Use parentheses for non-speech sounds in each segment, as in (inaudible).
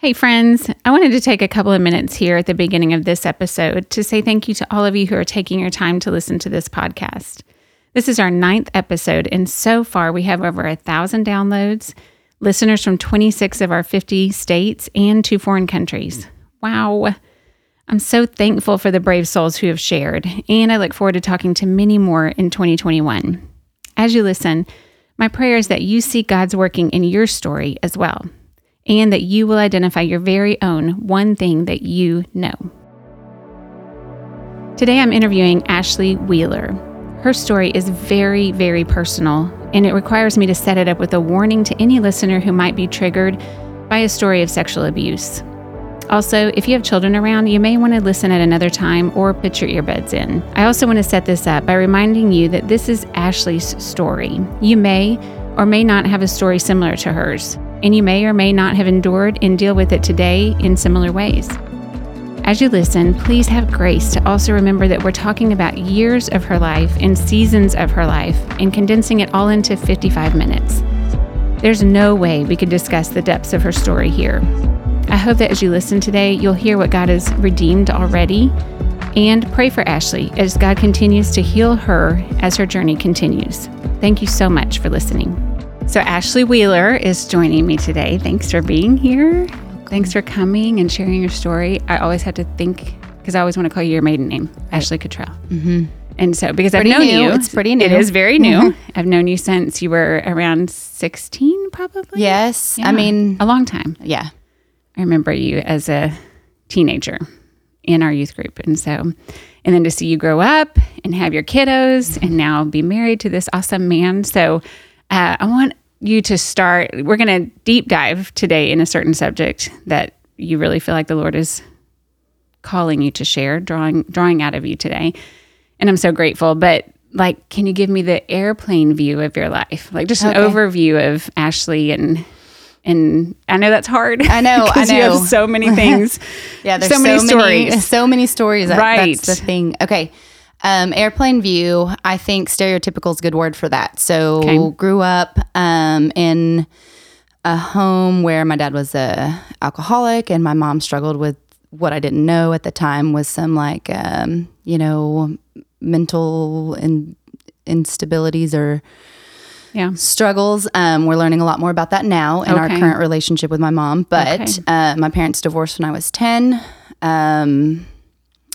Hey, friends, I wanted to take a couple of minutes here at the beginning of this episode to say thank you to all of you who are taking your time to listen to this podcast. This is our ninth episode, and so far we have over a thousand downloads, listeners from 26 of our 50 states, and two foreign countries. Wow. I'm so thankful for the brave souls who have shared, and I look forward to talking to many more in 2021. As you listen, my prayer is that you see God's working in your story as well and that you will identify your very own one thing that you know. Today I'm interviewing Ashley Wheeler. Her story is very, very personal, and it requires me to set it up with a warning to any listener who might be triggered by a story of sexual abuse. Also, if you have children around, you may want to listen at another time or put your earbuds in. I also want to set this up by reminding you that this is Ashley's story. You may or may not have a story similar to hers and you may or may not have endured and deal with it today in similar ways. As you listen, please have grace to also remember that we're talking about years of her life and seasons of her life and condensing it all into 55 minutes. There's no way we could discuss the depths of her story here. I hope that as you listen today, you'll hear what God has redeemed already and pray for Ashley as God continues to heal her as her journey continues. Thank you so much for listening. So, Ashley Wheeler is joining me today. Thanks for being here. Thanks for coming and sharing your story. I always had to think, because I always want to call you your maiden name, right. Ashley Cottrell. Mm-hmm. And so, because pretty I've known new. you, it's pretty new. It is very new. Mm-hmm. (laughs) I've known you since you were around 16, probably. Yes. Yeah. I mean, a long time. Yeah. I remember you as a teenager in our youth group. And so, and then to see you grow up and have your kiddos and now be married to this awesome man. So, uh, I want you to start. We're going to deep dive today in a certain subject that you really feel like the Lord is calling you to share, drawing drawing out of you today. And I'm so grateful. But like, can you give me the airplane view of your life? Like just an okay. overview of Ashley and and I know that's hard. I know. (laughs) I know. You have so many (laughs) things. (laughs) yeah, there's so, so many stories. So many stories. Right. That's the thing. Okay. Um, airplane view, I think stereotypical is a good word for that. So okay. grew up um, in a home where my dad was a alcoholic and my mom struggled with what I didn't know at the time was some like um, you know mental in, instabilities or yeah. struggles. Um, we're learning a lot more about that now in okay. our current relationship with my mom. But okay. uh, my parents divorced when I was ten. Um,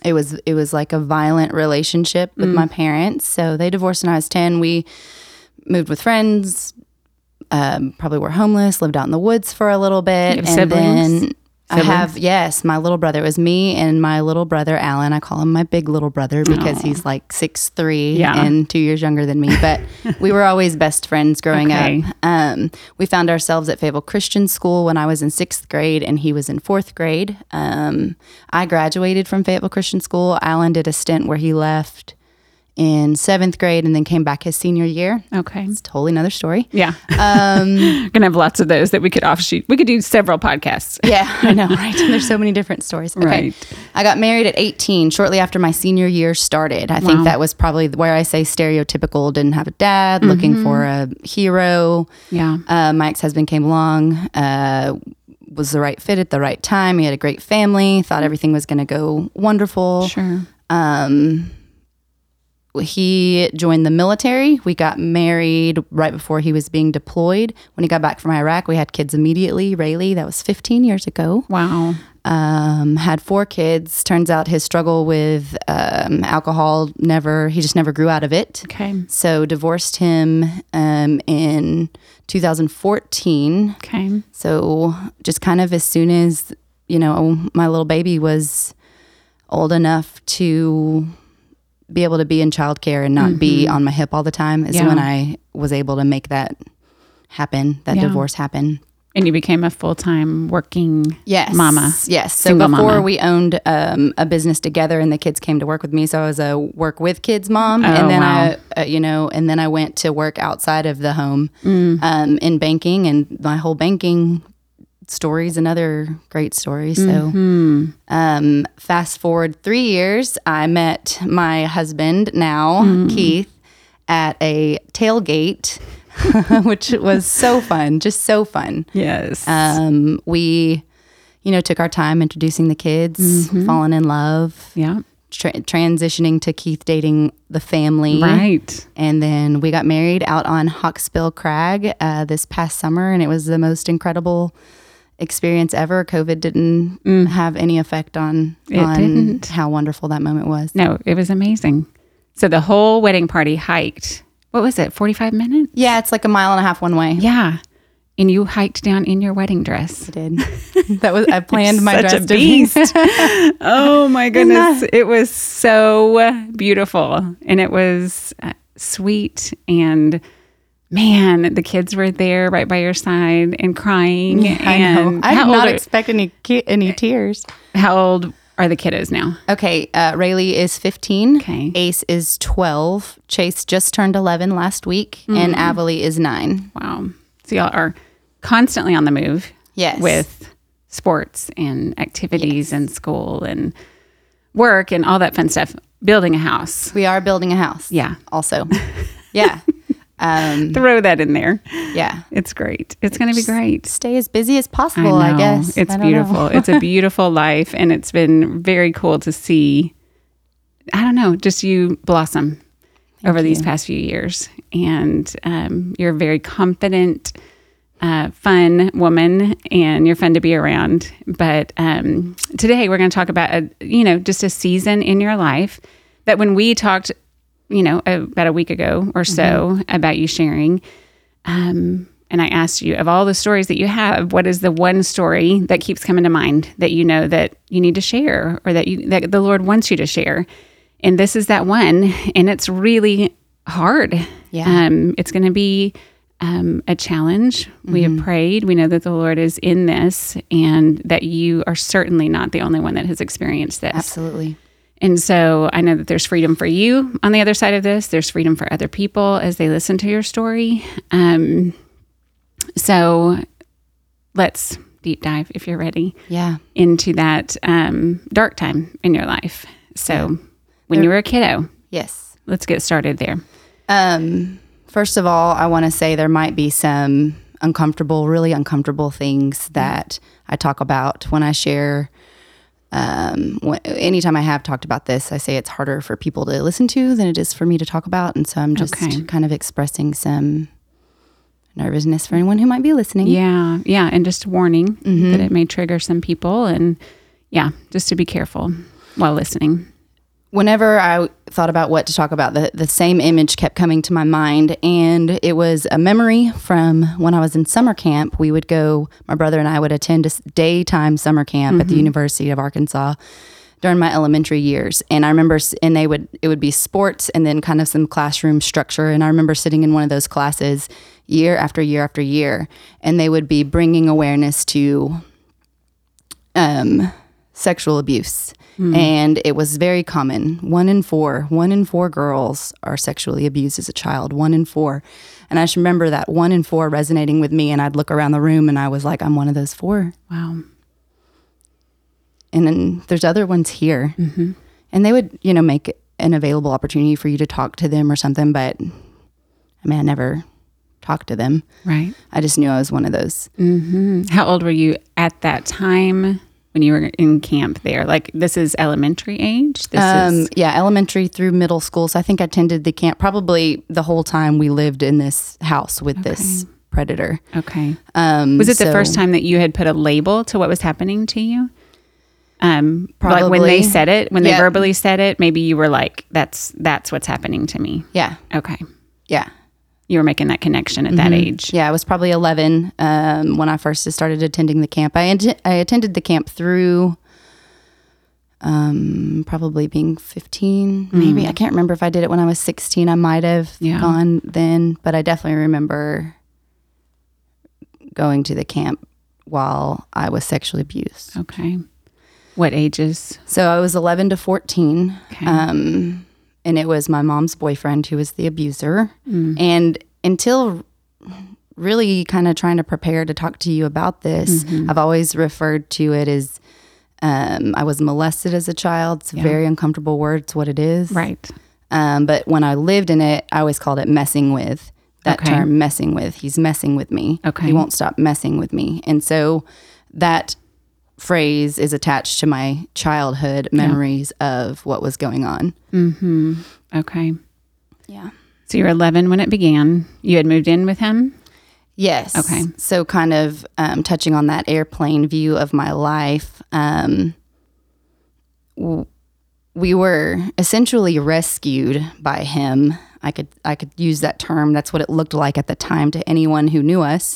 it was it was like a violent relationship with mm. my parents. So they divorced when I was ten. We moved with friends. Um, probably were homeless. Lived out in the woods for a little bit, and siblings? then Siblings? I have yes, my little brother. It was me and my little brother Alan. I call him my big little brother because Aww. he's like six three yeah. and two years younger than me. But (laughs) we were always best friends growing okay. up. Um, we found ourselves at Fayetteville Christian School when I was in sixth grade and he was in fourth grade. Um, I graduated from Fayetteville Christian School. Alan did a stint where he left in seventh grade and then came back his senior year. Okay. It's totally another story. Yeah. Um, (laughs) Gonna have lots of those that we could offshoot. We could do several podcasts. yeah, I know, (laughs) right? There's so many different stories. Okay. Right. I got married at 18, shortly after my senior year started. I wow. think that was probably where I say stereotypical, didn't have a dad, mm-hmm. looking for a hero. Yeah. Uh, my ex-husband came along, uh, was the right fit at the right time. He had a great family, thought everything was going to go wonderful. Sure. Um, he joined the military. We got married right before he was being deployed. When he got back from Iraq, we had kids immediately. Rayleigh, that was 15 years ago. Wow. Um, had four kids. Turns out his struggle with um, alcohol never, he just never grew out of it. Okay. So divorced him um, in 2014. Okay. So just kind of as soon as, you know, my little baby was old enough to be able to be in childcare and not mm-hmm. be on my hip all the time is yeah. when I was able to make that happen, that yeah. divorce happen. And you became a full time working yes. mama. Yes. So before mama. we owned um, a business together, and the kids came to work with me. So I was a work with kids mom, oh, and then wow. I, uh, you know, and then I went to work outside of the home mm. um, in banking, and my whole banking stories, another great story. So, mm-hmm. um, fast forward three years, I met my husband now, mm. Keith, at a tailgate, (laughs) which was so fun, just so fun. Yes. Um, we you know, took our time introducing the kids, falling in love, Yeah. tra- transitioning to Keith dating the family. Right. And then we got married out on Hawksbill Crag uh, this past summer, and it was the most incredible experience ever. COVID didn't have any effect on, It on didn't. how wonderful that moment was. No, it was amazing. So the whole wedding party hiked. What was it? 45 minutes? Yeah, it's like a mile and a half one way. Yeah. And you hiked down in your wedding dress. I did. (laughs) that was I (laughs) planned my a dress to be- beast. (laughs) oh my goodness. It was so beautiful. And it was uh, sweet. And man, the kids were there right by your side and crying. I know. I did not are, expect any ki- any tears. how old are the kiddos now? Okay, uh, Rayleigh is 15. Okay. Ace is 12. Chase just turned 11 last week, and Mm-hmm. Avalie is nine. Wow. So y'all are constantly on the move. Yes. With sports and activities and school and work and all that fun stuff. Building a house. We are building a house. Yeah. Also. (laughs) yeah. Um, (laughs) Throw that in there. yeah. It's great. It's going to be great. Stay as busy as possible, I, know. guess. It's I beautiful. it's a (laughs) beautiful life. And it's been very cool to see, I don't know, just you blossom over these past few years. And um, you're a very confident, uh, fun woman, and you're fun to be around. But um, today we're going to talk about, a, you know, just a season in your life that when we talked, you know, about a week ago or so about you sharing, um, and I asked you of all the stories that you have, what is the one story that keeps coming to mind that you know that you need to share or that you that the Lord wants you to share? And this is that one, and it's really hard. Yeah. Um, it's going to be um, a challenge. We have prayed. We know that the Lord is in this, and that you are certainly not the only one that has experienced this. Absolutely. And so I know that there's freedom for you on the other side of this. There's freedom for other people as they listen to your story. Um, so let's deep dive, if you're ready, Yeah. into that um, dark time in your life. So when you were a kiddo, Yes. let's get started there. Um, first of all, I want to say there might be some uncomfortable, really uncomfortable things that I talk about when I share. Um, wh- anytime I have talked about this, I say it's harder for people to listen to than it is for me to talk about, and so I'm just Okay. kind of expressing some nervousness for anyone who might be listening. Yeah, yeah, and just warning that it may trigger some people, and yeah, just to be careful while listening. Whenever I thought about what to talk about, the, the same image kept coming to my mind. And it was a memory from when I was in summer camp. We would go, my brother and I would attend a daytime summer camp at the University of Arkansas during my elementary years. And I remember, and they would, it would be sports and then kind of some classroom structure. And I remember sitting in one of those classes year after year after year. And they would be bringing awareness to um, sexual abuse. Hmm. And it was very common. One in four, one in four girls are sexually abused as a child, one in four. And I just remember that one in four resonating with me. And I'd look around the room and I was like, I'm one of those four. Wow. And then there's other ones here. Mm-hmm. And they would, you know, make an available opportunity for you to talk to them or something. But I mean, I never talked to them. Right. I just knew I was one of those. Mm-hmm. How old were you at that time when you were in camp there? Like this is elementary age. This Um, is yeah, elementary through middle school. So I think I attended the camp probably the whole time we lived in this house with this predator. okay. Um, Was it the first time that you had put a label to what was happening to you? Um, probably like when they said it, when they verbally said it, maybe you were like, "That's that's what's happening to me." Yeah, Okay, yeah, you were making that connection at that age. yeah. I was probably eleven um, when I first started attending the camp. I ent- I attended the camp through. Um, probably being 15, maybe. I can't remember if I did it when I was 16. I might have Yeah. gone then, but I definitely remember going to the camp while I was sexually abused. Okay. What ages? So I was 11 to 14. Okay. Um, and it was my mom's boyfriend who was the abuser. And until really kind of trying to prepare to talk to you about this, I've always referred to it as um, I was molested as a child. It's a very uncomfortable word. It's what it is. Right. Um, but when I lived in it, I always called it messing with. That Okay. term, messing with. He's messing with me. Okay. He won't stop messing with me. And so that phrase is attached to my childhood memories of what was going on. Mm-hmm. Okay. Yeah. So you were 11 when it began. You had moved in with him? Yes. Okay. So, kind of um, touching on that airplane view of my life, um, w- we were essentially rescued by him. I could I could use that term. That's what it looked like at the time to anyone who knew us.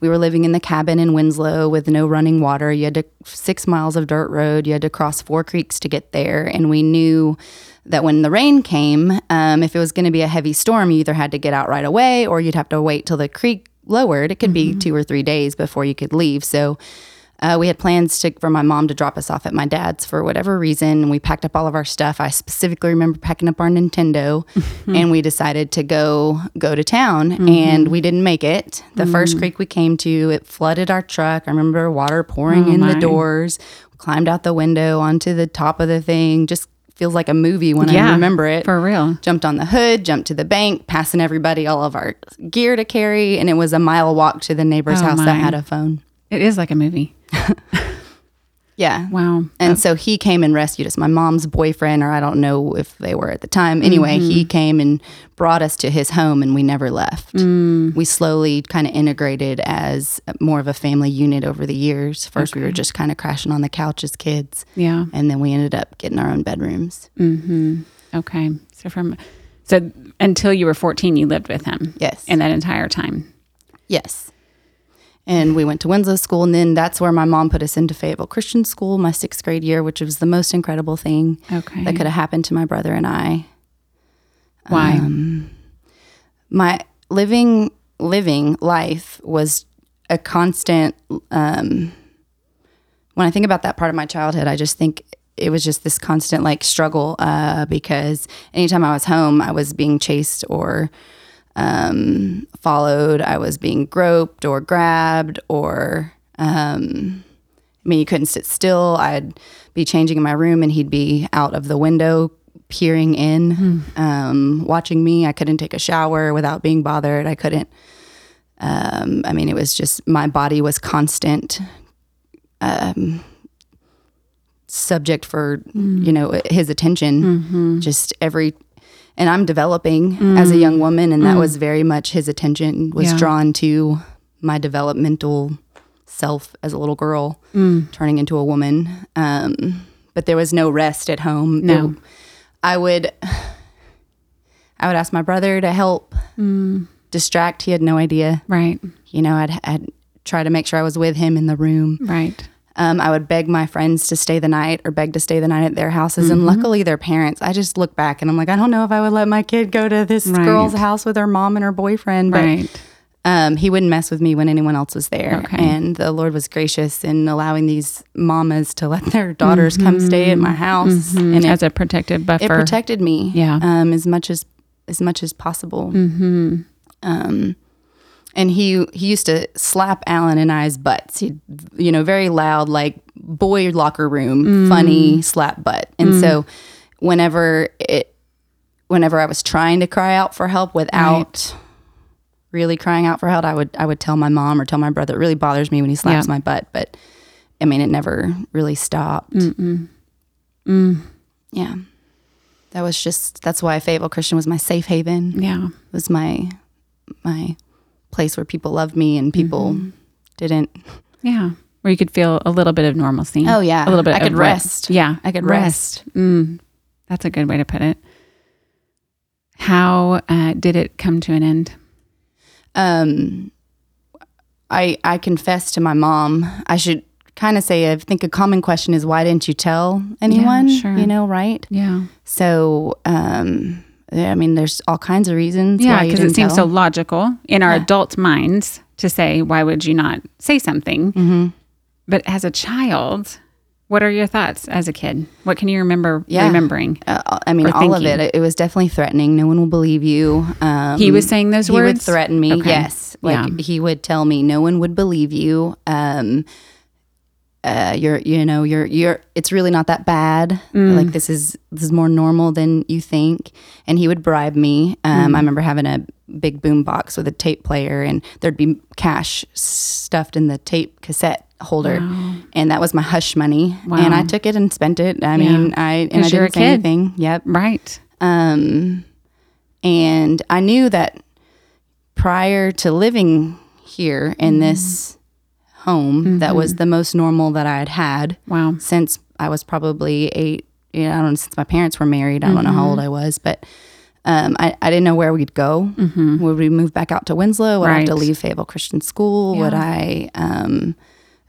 We were living in the cabin in Winslow with no running water. You had to six miles of dirt road. You had to cross four creeks to get there, and we knew that when the rain came, um, if it was going to be a heavy storm, you either had to get out right away or you'd have to wait till the creek lowered. It could be two or three days before you could leave. So uh, we had plans to, for my mom to drop us off at my dad's for whatever reason. We packed up all of our stuff. I specifically remember packing up our Nintendo, mm-hmm. and we decided to go go to town. Mm-hmm. And we didn't make it. The mm-hmm. first creek we came to, it flooded our truck. I remember water pouring Oh, in my. the doors. Climbed out the window onto the top of the thing. Just feels like a movie when I remember it For real. jumped on the hood, jumped to the bank, passing everybody all of our gear to carry, and it was a mile walk to the neighbor's Oh, house that had a phone. It is like a movie. (laughs) Yeah. Wow. And so he came and rescued us. My mom's boyfriend, or I don't know if they were at the time. Anyway, he Mm-hmm. came and brought us to his home, and we never left. Mm. We slowly kind of integrated as more of a family unit over the years. First, we were just kind of crashing on the couch as kids, Yeah. and then we ended up getting our own bedrooms. Mm-hmm. Okay. So from so until you were 14, you lived with him. Yes. In that entire time. Yes. And we went to Winslow School, and then that's where my mom put us into Fayetteville Christian School my sixth grade year, which was the most incredible thing Okay. that could have happened to my brother and I. Why? Um, my living living life was a constant. Um, when I think about that part of my childhood, I just think it was just this constant like struggle uh, because anytime I was home, I was being chased or um, followed. I was being groped or grabbed or. Um, I mean, you couldn't sit still. I'd be changing in my room and he'd be out of the window peering in, um, watching me. I couldn't take a shower without being bothered. I couldn't. Um, I mean, it was just my body was constant um, subject for you know his attention. Just every, and I'm developing as a mm. young woman, and that mm. was very much his attention was Yeah. drawn to my developmental self as a little girl mm. turning into a woman. Um, but there was no rest at home. No. It- I would I would ask my brother to help distract. He had no idea. Right. You know, I'd, I'd try to make sure I was with him in the room. Right. Um, I would beg my friends to stay the night or beg to stay the night at their houses. And luckily, their parents, I just look back and I'm like, I don't know if I would let my kid go to this Right. girl's house with her mom and her boyfriend. But Right. um, he wouldn't mess with me when anyone else was there. Okay. And the Lord was gracious in allowing these mamas to let their daughters come stay at my house. And it, As a protective buffer. it protected me Yeah. um, as much as as much as possible. mm-hmm. Um, and he he used to slap Alan and I's butts. He, you know, very loud, like boy locker room, Mm. funny slap butt. And so, whenever it, whenever I was trying to cry out for help without really crying out for help, I would I would tell my mom or tell my brother. It really bothers me when he slaps Yeah. my butt, but I mean, it never really stopped. Mm-mm. Mm. Yeah. That was just that's why Fayetteville Christian was my safe haven. Yeah. was my my place where people loved me and people Mm-hmm. didn't. Yeah. Where you could feel a little bit of normalcy. Oh, yeah. A little bit. I could rest. Yeah. I could rest. Mm. That's a good way to put it. How uh, did it come to an end? Um, I I confessed to my mom. I should kind of say I think a common question is why didn't you tell anyone? sure. You know, right? Yeah. So, um, yeah, I mean, there's all kinds of reasons. Yeah, because it seems so logical in our Yeah. adult minds to say, why would you not say something? Mhm. But as a child, what are your thoughts as a kid? What can you remember Yeah. remembering? Uh, I mean, all of thinking. it. It was definitely threatening. No one will believe you. Um, He was saying those he would words? threaten me. Okay. Yes, like Yeah. he would tell me, no one would believe you. Um, uh, you're, you know, you're, you're. It's really not that bad. Mm. Like this is this is more normal than you think. And he would bribe me. Um, Mm. I remember having a big boom box with a tape player, and there'd be cash stuffed in the tape cassette holder. And that was my hush money. And I took it and spent it. I mean, I and I 'Cause you're a didn't say anything. Yep. Right. Um, and I knew that prior to living here in Mm-hmm. this home, that was the most normal that I had had Wow. since I was probably eight. You know, I don't know, since my parents were married. I don't know Mm-hmm. how old I was, but um, I, I didn't know where we'd go. Would we move back out to Winslow? Would I have to Mm-hmm. Leave Fayetteville Christian School? Would I, um,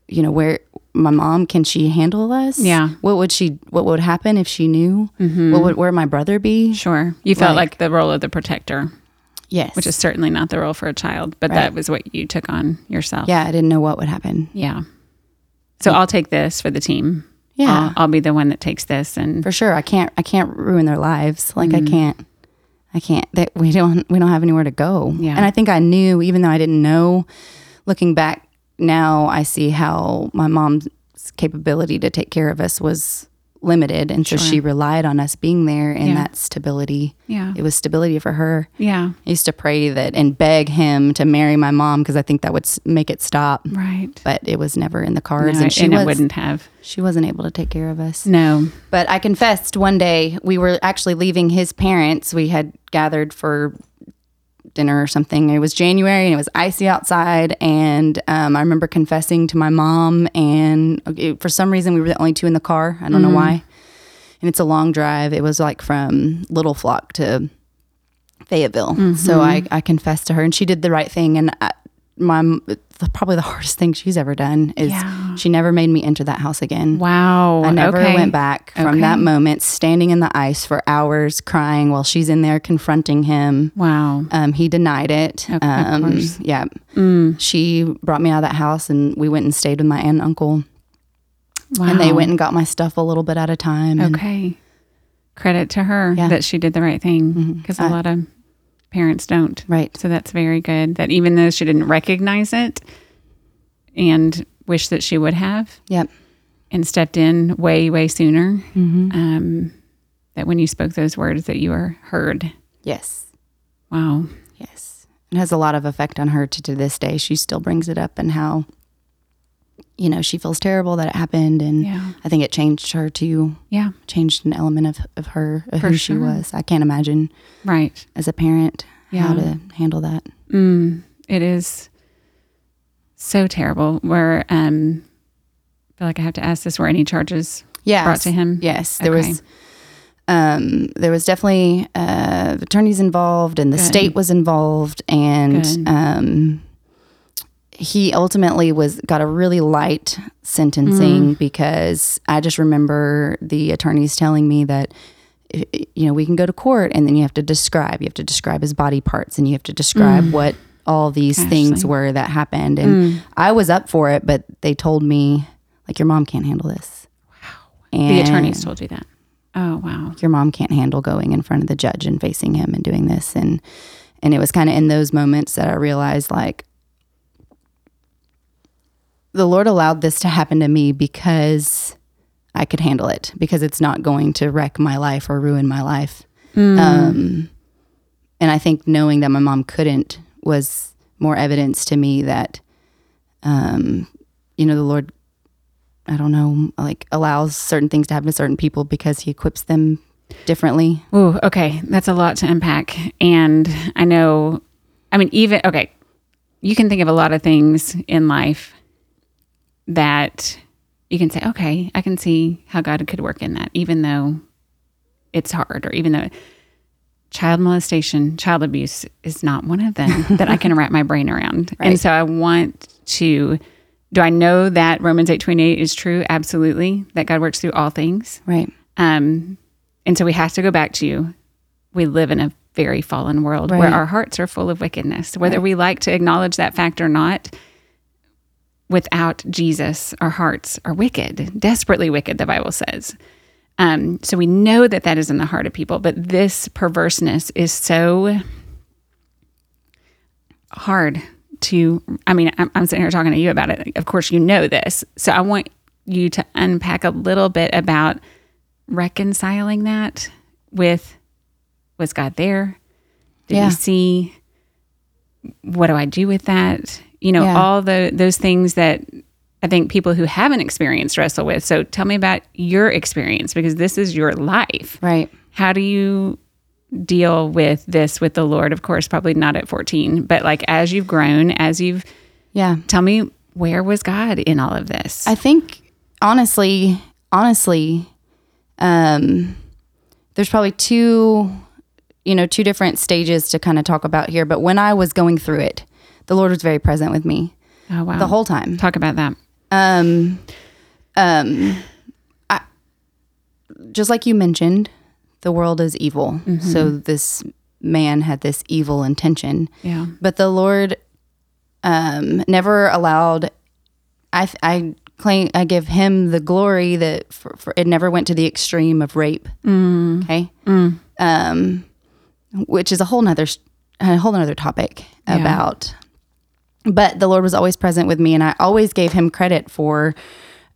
you know, where my mom can she handle us? Yeah. What would she? What would happen if she knew? What would where my brother be? Sure. You felt Like- like the role of the protector, Yes. which is certainly not the role for a child, but Right. that was what you took on yourself. yeah, I didn't know what would happen. Yeah. So I'll take this for the team. Yeah. I'll, I'll be the one that takes this and For sure. I can't I can't ruin their lives. Like Mm-hmm. I can't I can't that we don't we don't have anywhere to go. Yeah. And I think I knew even though I didn't know looking back now I see how my mom's capability to take care of us was limited and so Sure. she relied on us being there and Yeah. that stability. yeah. It was stability for her. Yeah. I used to pray that and beg him to marry my mom because I think that would make it stop. Right. But it was never in the cards, No, and she and was it wouldn't have. she wasn't able to take care of us. No. But I confessed one day we were actually leaving his parents. We had gathered for dinner or something. It was January and it was icy outside. And um, I remember confessing to my mom. And okay, for some reason, we were the only two in the car. I don't know mm-hmm. why. And it's a long drive. It was like from Little Flock to Fayetteville. Mm-hmm. So I, I confessed to her, and she did the right thing. And I, my the, probably the hardest thing she's ever done is Yeah. She never made me enter that house again. Wow. I never okay. went back from Okay. that moment, standing in the ice for hours, crying while she's in there confronting him. Wow. Um, he denied it. Of um, course. Mm. Yeah. She brought me out of that house and we went and stayed with my aunt and uncle. Wow. And they went and got my stuff a little bit at a time. And Okay. Credit to her Yeah. that she did the right thing because a I- lot of parents don't. Right. So that's very good that even though she didn't recognize it and wish that she would have Yep. and stepped in way, way sooner, hmm um, that when you spoke those words that you were heard. Yes. Wow. Yes. It has a lot of effect on her to, to this day. She still brings it up and how, you know, she feels terrible that it happened. And Yeah. I think it changed her too. Yeah. changed an element of, of her, of For who she was. I can't imagine Right. as a parent yeah. how to handle that. Mm, it is so terrible. Where um, I feel like I have to ask this: Were any charges Yeah. brought to him? Yes, there Okay. was. Um, there was definitely uh, attorneys involved, and the Good. state was involved, and um, he ultimately was got a really light sentencing Mm. because I just remember the attorneys telling me that i- i- you know we can go to court, and then you have to describe, you have to describe his body parts, and you have to describe what all these things Mm. Were that happened, and Mm. I was up for it, but they told me like your mom can't handle this. Wow. The attorneys told you that. Oh wow. your mom can't handle going in front of the judge and facing him and doing this and and it was kind of in those moments that I realized like the Lord allowed this to happen to me because I could handle it because it's not going to wreck my life or ruin my life. Um, and I think knowing that my mom couldn't was more evidence to me that, um, you know, the Lord, I don't know, like allows certain things to happen to certain people because He equips them differently. Ooh, okay. That's a lot to unpack. And I know, I mean, even, okay, you can think of a lot of things in life that you can say, okay, I can see how God could work in that, even though it's hard or even though child molestation, child abuse is not one of them that I can wrap my brain around. (laughs) And so I want to, do I know that Romans 8 28 is true? Absolutely. That God works through all things. Right. Um, and so we have to go back to you. we live in a very fallen world where our hearts are full of wickedness. Whether we like to acknowledge that fact or not, without Jesus, our hearts are wicked, desperately wicked, the Bible says. Um, so we know that that is in the heart of people, but this perverseness is so hard to. I mean, I'm, I'm sitting here talking to you about it. Of course, you know this. So I want you to unpack a little bit about reconciling that with was God there? Did Yeah. you see? What do I do with that? You know, Yeah. all the those things that I think people who haven't experienced wrestle with. So tell me about your experience because this is your life. Right. How do you deal with this with the Lord? Of course, probably not at 14, but like as you've grown, as you've, Yeah. tell me where was God in all of this? I think honestly, honestly, um, there's probably two, you know, two different stages to kind of talk about here. But when I was going through it, the Lord was very present with me oh, wow. the whole time. Talk about that. Um, um, I, just like you mentioned, the world is evil. So this man had this evil intention. Yeah. but the Lord um, never allowed. I I claim I give Him the glory that for, for it never went to the extreme of rape. Okay, um, which is a whole nother a whole nother topic Yeah. about. But the Lord was always present with me, and I always gave Him credit for.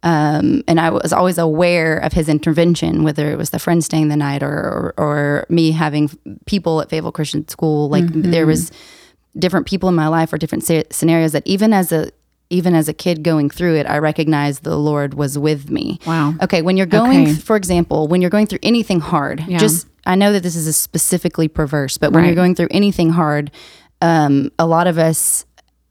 Um, and I was always aware of his intervention, whether it was the friend staying the night or, or, or me having people at Fayetteville Christian School. Like there was different people in my life or different sce- scenarios that even as a even as a kid going through it, I recognized the Lord was with me. Wow. Okay, when you're going, Okay. for example, when you're going through anything hard, Yeah. just I know that this is a specifically perverse, but when Right. you're going through anything hard, um, a lot of us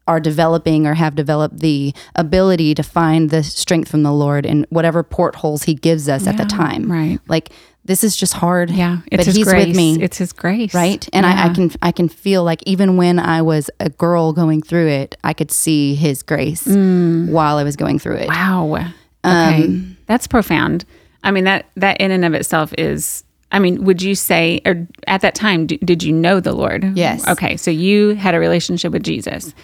are developing or have developed the ability to find the strength from the Lord in whatever portholes He gives us at the time. right. Like this is just hard. Yeah. It's but his He's grace. with me It's his grace. right and I, I can i can feel like even when i was a girl going through it i could see his grace while i was going through it Mm. Wow. Okay. Um, That's profound. I mean that that in and of itself is I mean, would you say or at that time d- did you know the Lord? Yes. Okay, so you had a relationship with Jesus.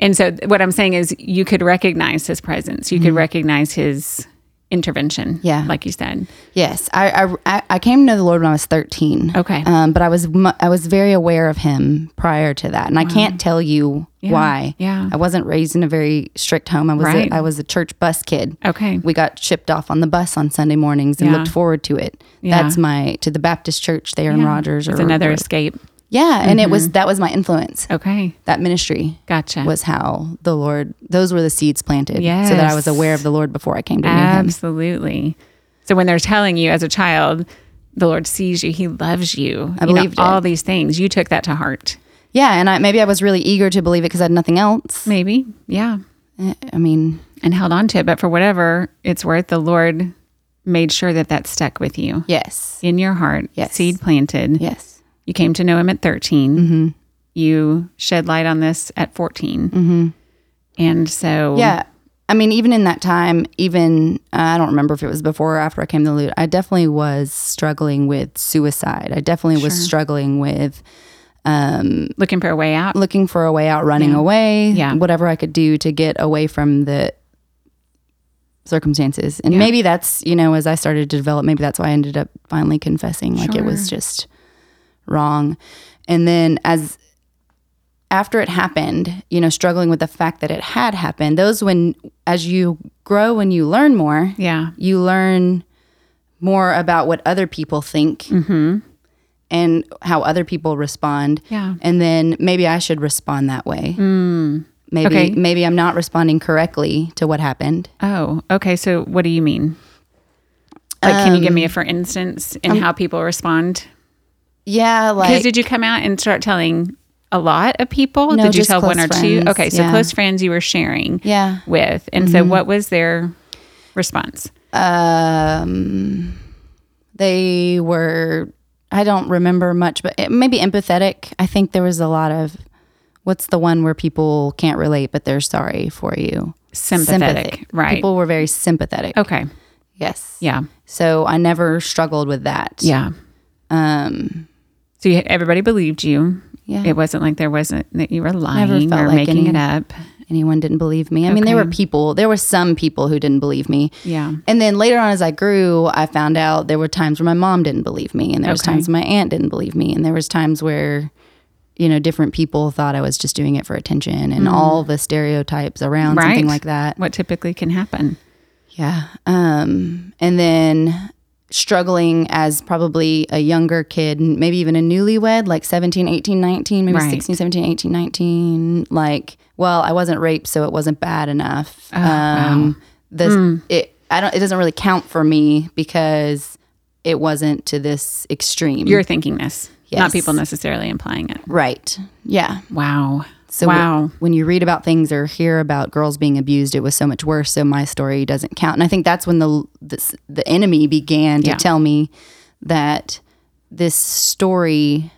And so what I'm saying is you could recognize his presence. You could recognize his intervention. Mm-hmm. Yeah. Like you said. yes I, I i came to know the lord when i was 13 Okay. um, but i was i was very aware of him prior to that and i can't tell you why yeah. i wasn't raised in a very strict home i was Right. a, i was a church bus kid Okay. we got shipped off on the bus on sunday mornings and Yeah. looked forward to it Yeah. that's my to the baptist church there in rogers It's or another or- escape. Yeah and it was that was my influence Okay. that ministry Gotcha. was how the Lord, those were the seeds planted. Yeah, so that I was aware of the Lord before I came to know him. Absolutely. So when they're telling you as a child, the Lord sees you, He loves you. I you know, believed it. all these things. You took that to heart. Yeah. And I, maybe I was really eager to believe it because I had nothing else. Maybe. Yeah. Eh, I mean, And held on to it. But for whatever it's worth, the Lord made sure that that stuck with you yes. in your heart. Yes. Seed planted. Yes. You came to know Him at 13. You shed light on this at 14. Mm-hmm. And so, Yeah. I mean, even in that time, even I don't remember if it was before or after I came to the Lord, I definitely was struggling with suicide. I definitely was struggling with um, looking for a way out. looking for a way out, running away, Yeah. whatever I could do to get away from the circumstances. And Yeah. maybe that's, you know, as I started to develop, maybe that's why I ended up finally confessing like it was just wrong. And then as after it happened, you know, struggling with the fact that it had happened, those when as you grow and you learn more, Yeah. you learn more about what other people think mm-hmm. and how other people respond. Yeah. And then maybe I should respond that way. Mm. Maybe Okay. maybe I'm not responding correctly to what happened. Oh, okay. So what do you mean? Like, can you give Um, me a um, for instance in um, how people respond? Yeah, Because did you come out and start telling a lot of people? No, did you tell one or two? Okay, so yeah. close friends you were sharing yeah. with. And Mm-hmm. so what was their response? Um they were I don't remember much, but it, maybe empathetic. I think there was a lot of what's the one where people can't relate but they're sorry for you. Sympathetic. Right. People were very sympathetic. okay. Yes. Yeah. So I never struggled with that. Yeah. Um So you, everybody believed you. yeah. It wasn't like there wasn't that you were lying felt or like making any- it up. anyone didn't believe me. I mean, there were people, there were some people who didn't believe me. Yeah. And then later on, as I grew, I found out there were times where my mom didn't believe me, and there was Okay. times my aunt didn't believe me, and there was times where, you know, different people thought I was just doing it for attention, and all the stereotypes around something Mm. Like that. What typically can happen? Yeah. Um, and then struggling as probably a younger kid, maybe even a newlywed, like 17, 18, 19, maybe Right. 16, 17, 18, 19. Like, well, I wasn't raped, so it wasn't bad enough. Oh, um, this, it, I don't, it doesn't really count for me because it wasn't to this extreme. You're thinking this, not people necessarily implying it. right. Yeah. Wow. So wow. when you read about things or hear about girls being abused, it was so much worse. So my story doesn't count. And I think that's when the the, the enemy began to Yeah. tell me that this story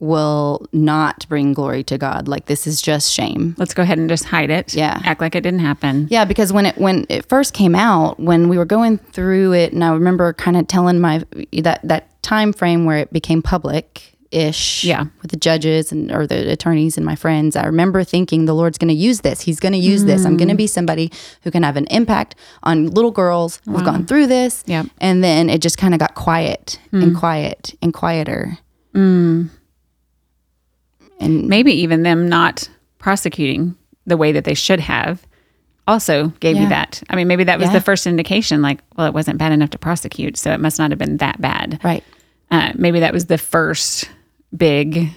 will not bring glory to God. Like this is just shame. Let's go ahead and just hide it. Yeah. Act like it didn't happen. Yeah, because when it when it first came out, when we were going through it, and I remember kind of telling my that that time frame where it became public ish. Yeah. with the judges and or the attorneys and my friends, I remember thinking the Lord's going to use this. He's going to use this. I'm going to mm. be somebody who can have an impact on little girls who've gone through this. Yep. and then it just kind of got quiet and mm. quiet and quieter. Mm. And Maybe even them not prosecuting the way that they should have also gave Yeah. you that. I mean, maybe that was Yeah. the first indication like, well, it wasn't bad enough to prosecute, so it must not have been that bad. right, Uh, maybe that was the first big,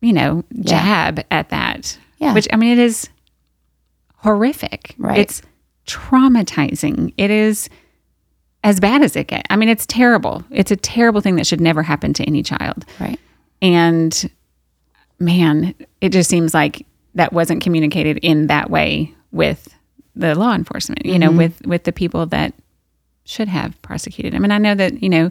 you know, jab at that. Yeah. Which, I mean, it is horrific. Right. It's traumatizing. It is as bad as it gets. I mean, it's terrible. It's a terrible thing that should never happen to any child. right, And man, it just seems like that wasn't communicated in that way with the law enforcement, you know, mm-hmm. with with the people that should have prosecuted him. And I know that, you know,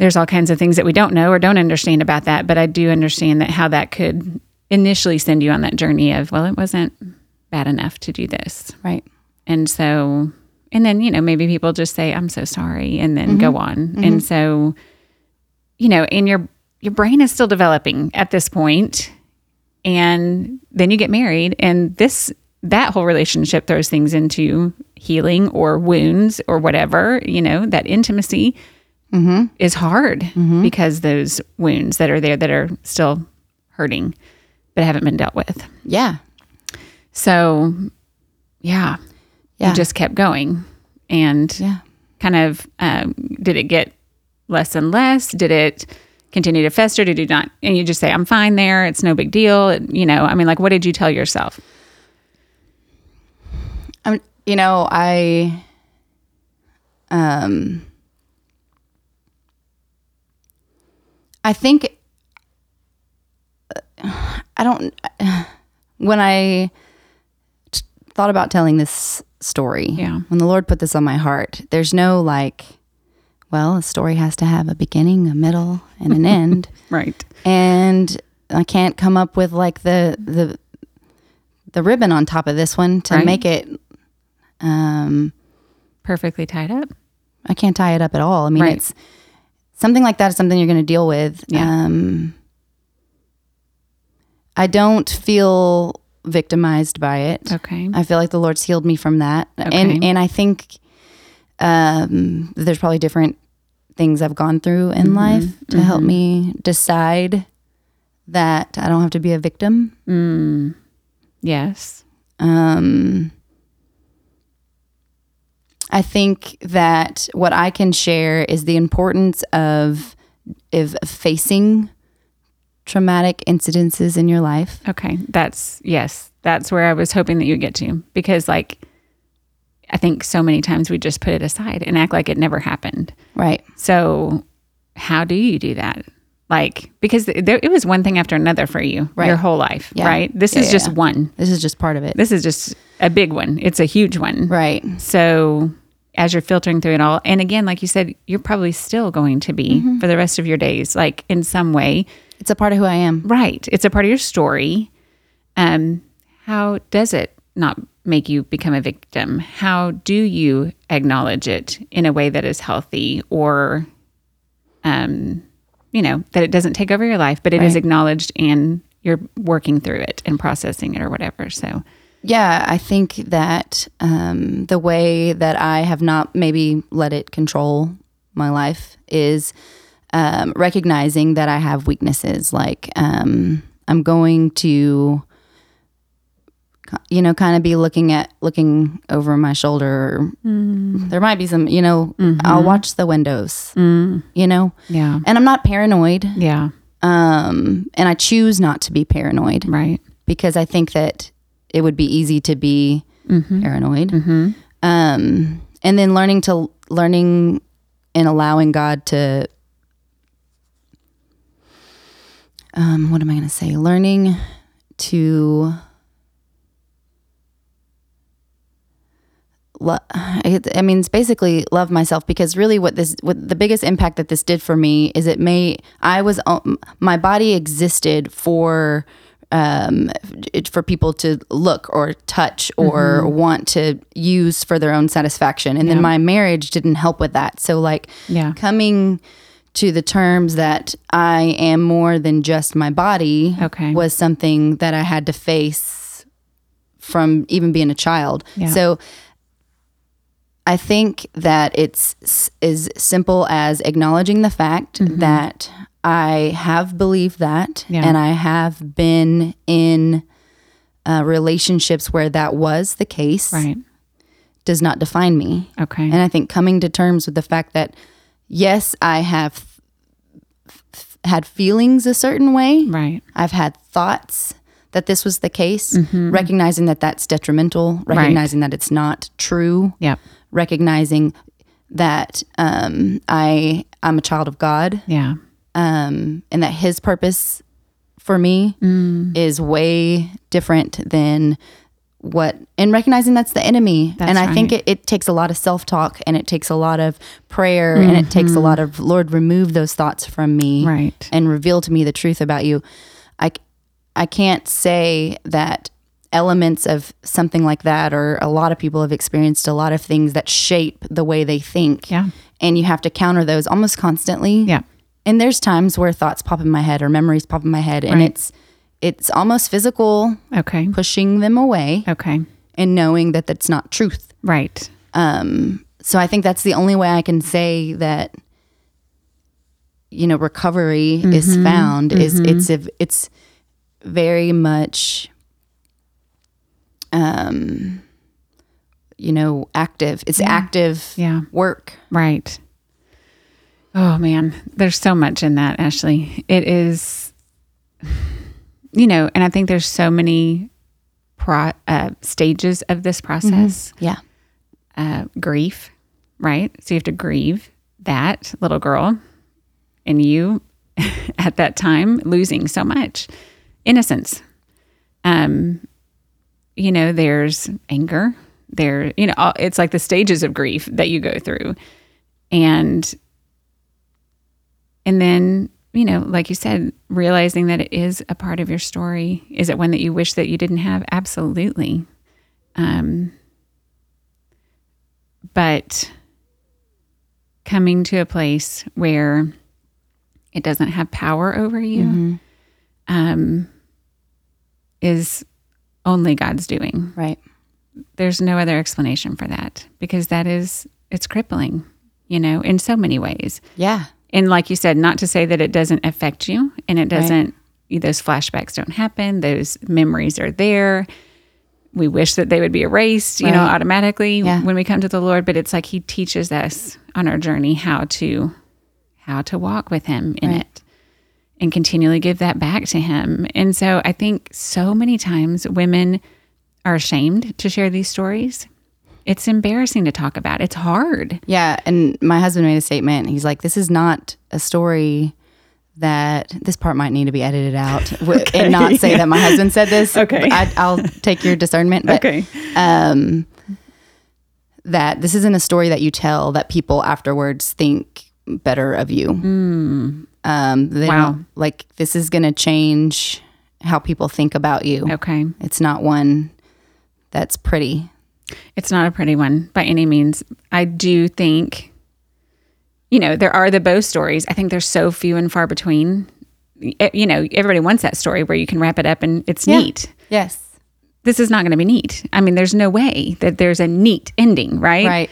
there's all kinds of things that we don't know or don't understand about that, but I do understand that how that could initially send you on that journey of, well, it wasn't bad enough to do this. right, And so, and then, you know, maybe people just say, I'm so sorry, and then go mm-hmm. on. Mm-hmm. And so, you know, and your your brain is still developing at this point, And then you get married, and this that whole relationship throws things into healing or wounds or whatever, you know, that intimacy is hard because those wounds that are there that are still hurting but haven't been dealt with. yeah, So, yeah, Yeah. you just kept going. And yeah. kind of, um, did it get less and less? Did it continue to fester? Did you not? And you just say, I'm fine there. It's no big deal. You know, I mean, like, what did you tell yourself? I mean, you know, I um I think I don't when I t- thought about telling this story. Yeah. When the Lord put this on my heart, there's no like well, a story has to have a beginning, a middle, and an end (laughs) Right. and I can't come up with like the the the ribbon on top of this one to Right. make it. Um, Perfectly tied up. I can't tie it up at all. I mean, Right. it's something like that is something you're going to deal with. Yeah. Um, I don't feel victimized by it. Okay. I feel like the Lord's healed me from that, Okay. and and I think um, there's probably different things I've gone through in life to help me decide that I don't have to be a victim. Yes. Um, I think that what I can share is the importance of of facing traumatic incidences in your life. Okay. That's, yes, that's where I was hoping that you'd get to because, like, I think so many times we just put it aside and act like it never happened. Right. So, how do you do that? Like, because there, it was one thing after another for you Right. your whole life, Yeah. right? This Yeah, is yeah, just one. This is just part of it. This is just a big one. It's a huge one. Right. So, as you're filtering through it all, and again, like you said, you're probably still going to be Mm-hmm. for the rest of your days, like in some way, It's a part of who I am. right? It's a part of your story. Um, how does it not make you become a victim? How do you acknowledge it in a way that is healthy or, um, you know, that it doesn't take over your life, but it is Right. acknowledged and you're working through it and processing it or whatever. So, Yeah, I think that um, the way that I have not maybe let it control my life is um, recognizing that I have weaknesses. Like um, I'm going to you know, kind of be looking at looking over my shoulder. Mm. There might be some, you know, mm-hmm. I'll watch the windows. Mm. You know, yeah. And I'm not paranoid. Yeah. Um, and I choose not to be paranoid. Right. Because I think that it would be easy to be mm-hmm. paranoid. Mm-hmm. Um, and then learning to learning and allowing God to. Um, what am I going to say? Learning to I mean, it's basically love myself because really what this, what the biggest impact that this did for me is it may, I was, um, my body existed for, um, for people to look or touch or mm-hmm. want to use for their own satisfaction. And yeah. then my marriage didn't help with that. So like yeah. coming to the terms that I am more than just my body okay. was something that I had to face from even being a child. Yeah. So I think that it's as simple as acknowledging the fact mm-hmm. that I have believed that yeah. and I have been in uh, relationships where that was the case. Right. Does not define me. Okay. And I think coming to terms with the fact that, yes, I have f- had feelings a certain way. Right. I've had thoughts that this was the case, mm-hmm. recognizing that that's detrimental, recognizing right. that it's not true. Yep recognizing that um, I I'm a child of God. Yeah. Um, and that His purpose for me mm. is way different than what and recognizing that's the enemy that's and i right. think it, it takes a lot of self-talk and it takes a lot of prayer mm-hmm. and it takes a mm-hmm. lot of lord remove those thoughts from me right and reveal to me the truth about you i i can't say that elements of something like that or a lot of people have experienced a lot of things that shape the way they think yeah and you have to counter those almost constantly yeah and there's times where thoughts pop in my head or memories pop in my head and right. it's it's almost physical okay pushing them away okay and knowing that that's not truth right um so i think that's the only way i can say that you know recovery mm-hmm. is found mm-hmm. is it's a, it's very much um, you know, active. It's yeah. active yeah. work. Right. Oh man, there's so much in that, Ashley. It is, you know, and I think there's so many pro, uh, stages of this process. Mm-hmm. Yeah. Uh, grief, right? So you have to grieve that little girl and you (laughs) at that time losing so much innocence. Um, you know, there's anger, there, you know, it's like the stages of grief that you go through. And and then, you know, like you said, realizing that it is a part of your story. Is it one that you wish that you didn't have? Absolutely. Um but coming to a place where it doesn't have power over you mm-hmm. um, is only God's doing. Right. There's no other explanation for that because that is, it's crippling, you know, in so many ways. Yeah. And like you said, not to say that it doesn't affect you and it doesn't, right. those flashbacks don't happen, those memories are there. We wish that they would be erased, you right. know, automatically yeah. when we come to the Lord, but it's like he teaches us on our journey how to how to walk with him in right. it and continually give that back to him. And so I think so many times women are ashamed to share these stories. It's embarrassing to talk about. It's hard. Yeah, and my husband made a statement. He's like, "This is not a story that this part might need to be edited out (laughs) okay. and not say yeah. that my husband said this. Okay, I, will take your discernment. But, okay. Um, that this isn't a story that you tell that people afterwards think better of you. Mm. Um, they wow. like this is going to change how people think about you. Okay. It's not one that's pretty. It's not a pretty one by any means. I do think, you know, there are the Bo stories. I think they're so few and far between. You know, everybody wants that story where you can wrap it up and it's yeah. neat. Yes. This is not going to be neat. I mean, there's no way that there's a neat ending, right? Right.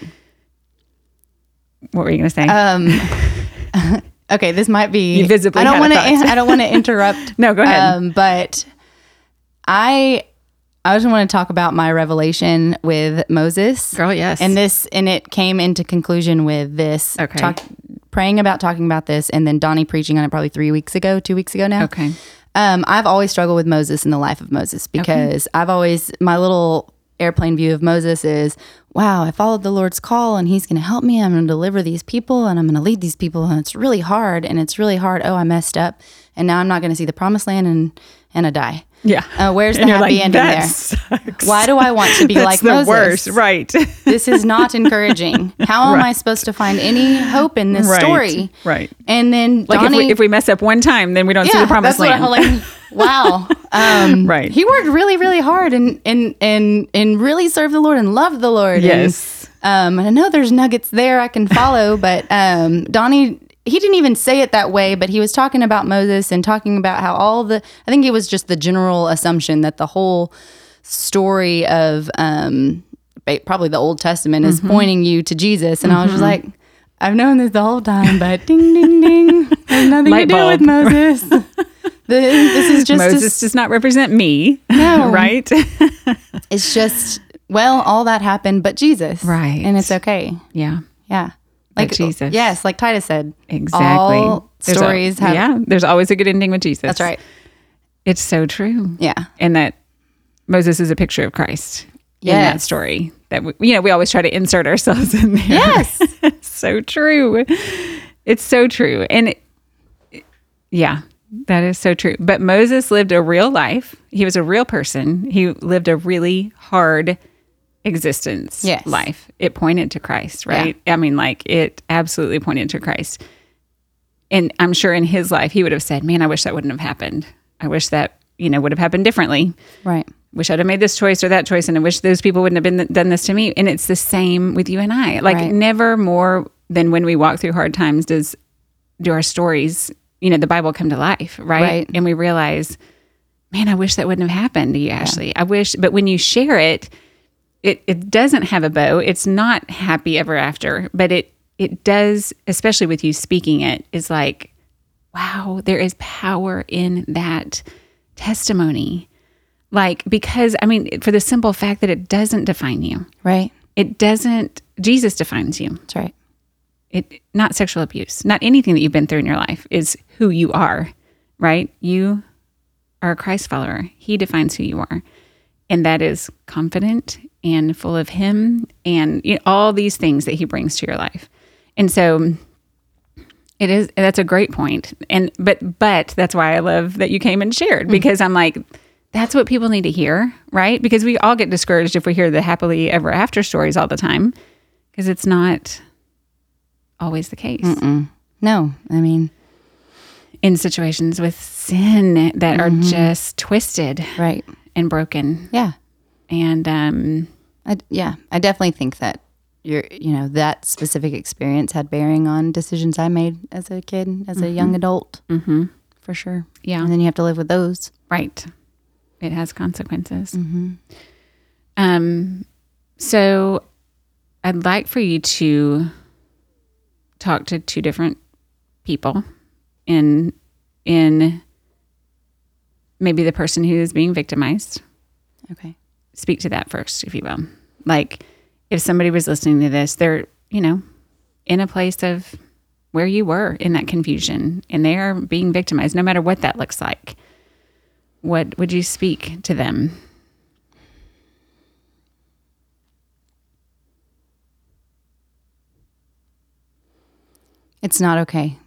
What were you going to say? Um, (laughs) Okay, this might be (laughs) you visibly. I don't want to. (laughs) I don't want to interrupt. no, go ahead. Um, but I I just want to talk about my revelation with Moses. Girl, yes. And this, and it came into conclusion with this. Okay. Talk, praying about talking about this, and then Donnie preaching on it probably three weeks ago, two weeks ago now. Okay. Um, I've always struggled with Moses in the life of Moses because I've always my little airplane view of Moses is, wow, I followed the Lord's call and he's going to help me. I'm going to deliver these people and I'm going to lead these people and it's really hard and it's really hard. Oh, I messed up and now I'm not going to see the promised land and and I die. Yeah. Uh, where's the happy like, ending there? sucks." Why do I want to be (laughs) like the Moses? worst, right? (laughs) This is not encouraging. How am I supposed to find any hope in this Right, story? right. And then Like Donnie, if we, if we mess up one time, then we don't see the promised that's land. Like, (laughs) wow. Um, Right. He worked really, really hard and and and and really served the Lord and loved the Lord. Yes. And, um, and I know there's nuggets there I can follow, but um, Donnie. He didn't even say it that way, but he was talking about Moses and talking about how all the, I think it was just the general assumption that the whole story of um, probably the Old Testament is Mm-hmm. pointing you to Jesus. And I was just like, I've known this the whole time, but ding, ding, ding. Has (laughs) nothing Light to do with. Moses. (laughs) The- this is just, Moses a, does not represent me. No. (laughs) right? it's just, well, all that happened, but Jesus. Right. And it's okay. yeah. Yeah. But Jesus. Yes. Like Titus said. Exactly. All There's a- stories have. yeah. There's always a good ending with Jesus. That's right. It's so true. Yeah. And that Moses is a picture of Christ in that story. That we, you know, we always try to insert ourselves (laughs) in there. Yes. (laughs) so true. It's so true. And it- yeah, that is so true. But Moses lived a real life. He was a real person. He lived a really hard existence Yes. life. It pointed to Christ, right? I mean, like it absolutely pointed to Christ. And I'm sure in his life he would have said, Man, I wish that wouldn't have happened. I wish that, you know, would have happened differently Right. wish I'd have made this choice or that choice, and I wish those people wouldn't have been done this to me. And it's the same with you and I. Like Right. never more than when we walk through hard times does do our stories, you know, the Bible come to life, right? Right. And we realize, man, I wish that wouldn't have happened to you, Ashley. I wish, but when you share it, it it doesn't have a bow. It's not happy ever after, but it it does, especially with you speaking it, is like, wow, there is power in that testimony. Like, because I mean, for the simple fact that it doesn't define you, Right. it doesn't, Jesus defines you. That's right. It, not sexual abuse, not anything that you've been through in your life is who you are, right? You are a Christ follower. He defines who you are. And that is confident and full of Him and you know, all these things that He brings to your life. And so it is, that's a great point. And, but, but that's why I love that you came and shared because I'm like, that's what people need to hear, right? Because we all get discouraged if we hear the happily ever after stories all the time because it's not always the case No. I mean, in situations with sin that are just twisted right. and broken. Yeah. And um, I, yeah, I definitely think that your, you know, that specific experience had bearing on decisions I made as a kid, as a young adult, mm-hmm. for sure. Yeah. and then you have to live with those. right, it has consequences. Um, so I'd like for you to talk to two different people in in maybe the person who is being victimized Okay. speak to that first, if you will. Like, if somebody was listening to this, they're, you know, in a place of where you were in that confusion and they are being victimized, no matter what that looks like. What would you speak to them? It's not okay.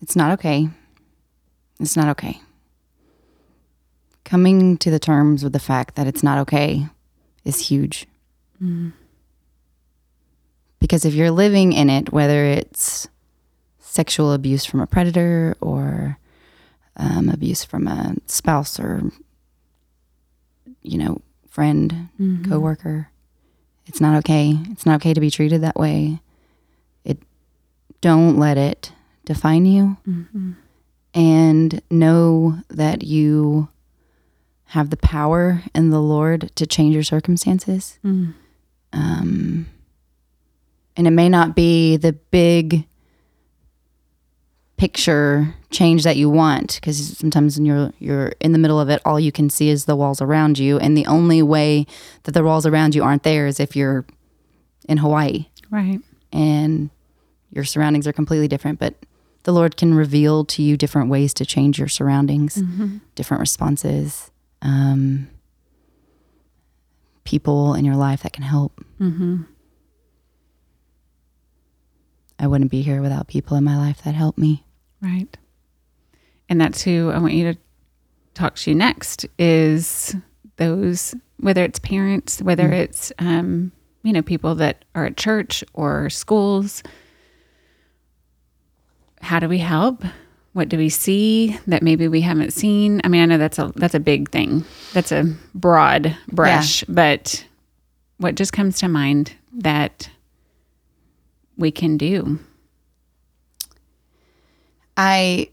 It's not okay. It's not okay. Coming to the terms with the fact that it's not okay is huge. Because if you're living in it, whether it's sexual abuse from a predator or um, abuse from a spouse or, you know, friend, coworker, it's not okay. It's not okay to be treated that way. It don't let it define you, and know that you have the power in the Lord to change your circumstances. Um, and it may not be the big picture change that you want because sometimes when you're you're in the middle of it all you can see is the walls around you. And the only way that the walls around you aren't there is if you're in Hawaii. Right. and your surroundings are completely different but the lord can reveal to you different ways to change your surroundings different responses um, people in your life that can help Mm-hmm. i wouldn't be here without people in my life that help me Right. And that's who I want you to talk to next is those, whether it's parents, whether Mm. it's, um, you know, people that are at church or schools. How do we help? What do we see that maybe we haven't seen? I mean, I know that's a that's a big thing. That's a broad brush, but what just comes to mind that we can do? I